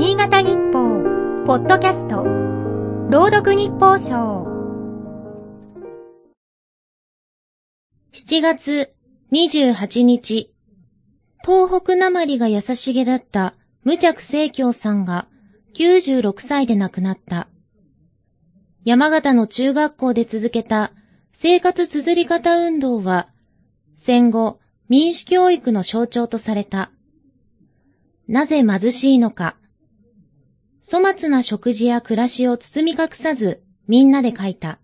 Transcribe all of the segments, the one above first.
新潟日報、ポッドキャスト、朗読日報賞。7月28日、東北なまりが優しげだった無着清京さんが96歳で亡くなった。山形の中学校で続けた生活綴り方運動は、戦後民主教育の象徴とされた。なぜ貧しいのか。粗末な食事や暮らしを包み隠さずみんなで書いた。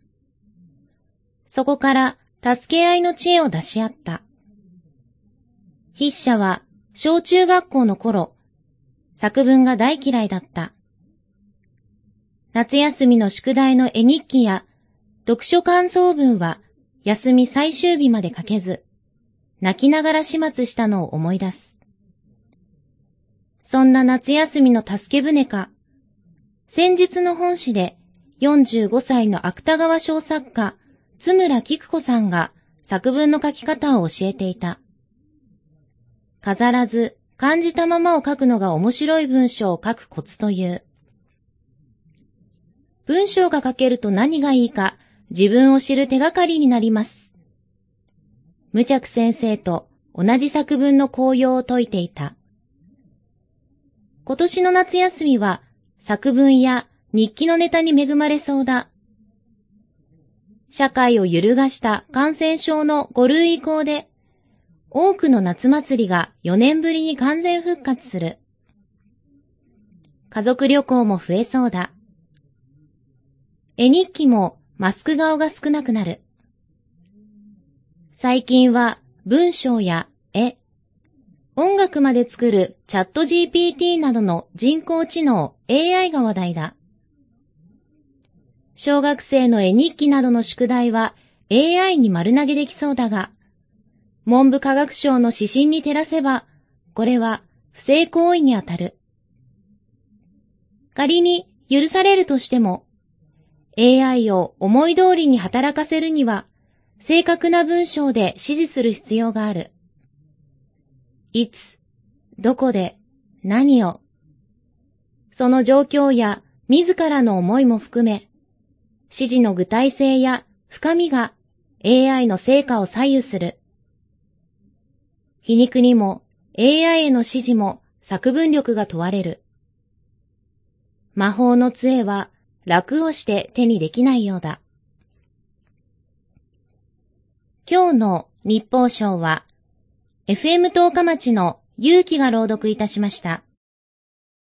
そこから助け合いの知恵を出し合った。筆者は小中学校の頃、作文が大嫌いだった。夏休みの宿題の絵日記や読書感想文は休み最終日まで書けず、泣きながら始末したのを思い出す。そんな夏休みの助け舟か、先日の本誌で45歳の芥川小作家、津村菊子さんが作文の書き方を教えていた。飾らず感じたままを書くのが面白い文章を書くコツという。文章が書けると何がいいか自分を知る手がかりになります。無着先生と同じ作文の効用を説いていた。今年の夏休みは作文や日記のネタに恵まれそうだ。社会を揺るがした感染症の5類移行で、多くの夏祭りが4年ぶりに完全復活する。家族旅行も増えそうだ。絵日記もマスク顔が少なくなる。最近は文章や、音楽まで作るチャット GPT などの人工知能 AI が話題だ。小学生の絵日記などの宿題は AI に丸投げできそうだが、文部科学省の指針に照らせば、これは不正行為にあたる。仮に許されるとしても、AI を思い通りに働かせるには、正確な文章で指示する必要がある。いつ、どこで、何を。その状況や自らの思いも含め、指示の具体性や深みが AI の成果を左右する。皮肉にも AI への指示も作文力が問われる。魔法の杖は楽をして手にできないようだ。今日の日報賞は FM 十日町の勇気が朗読いたしました。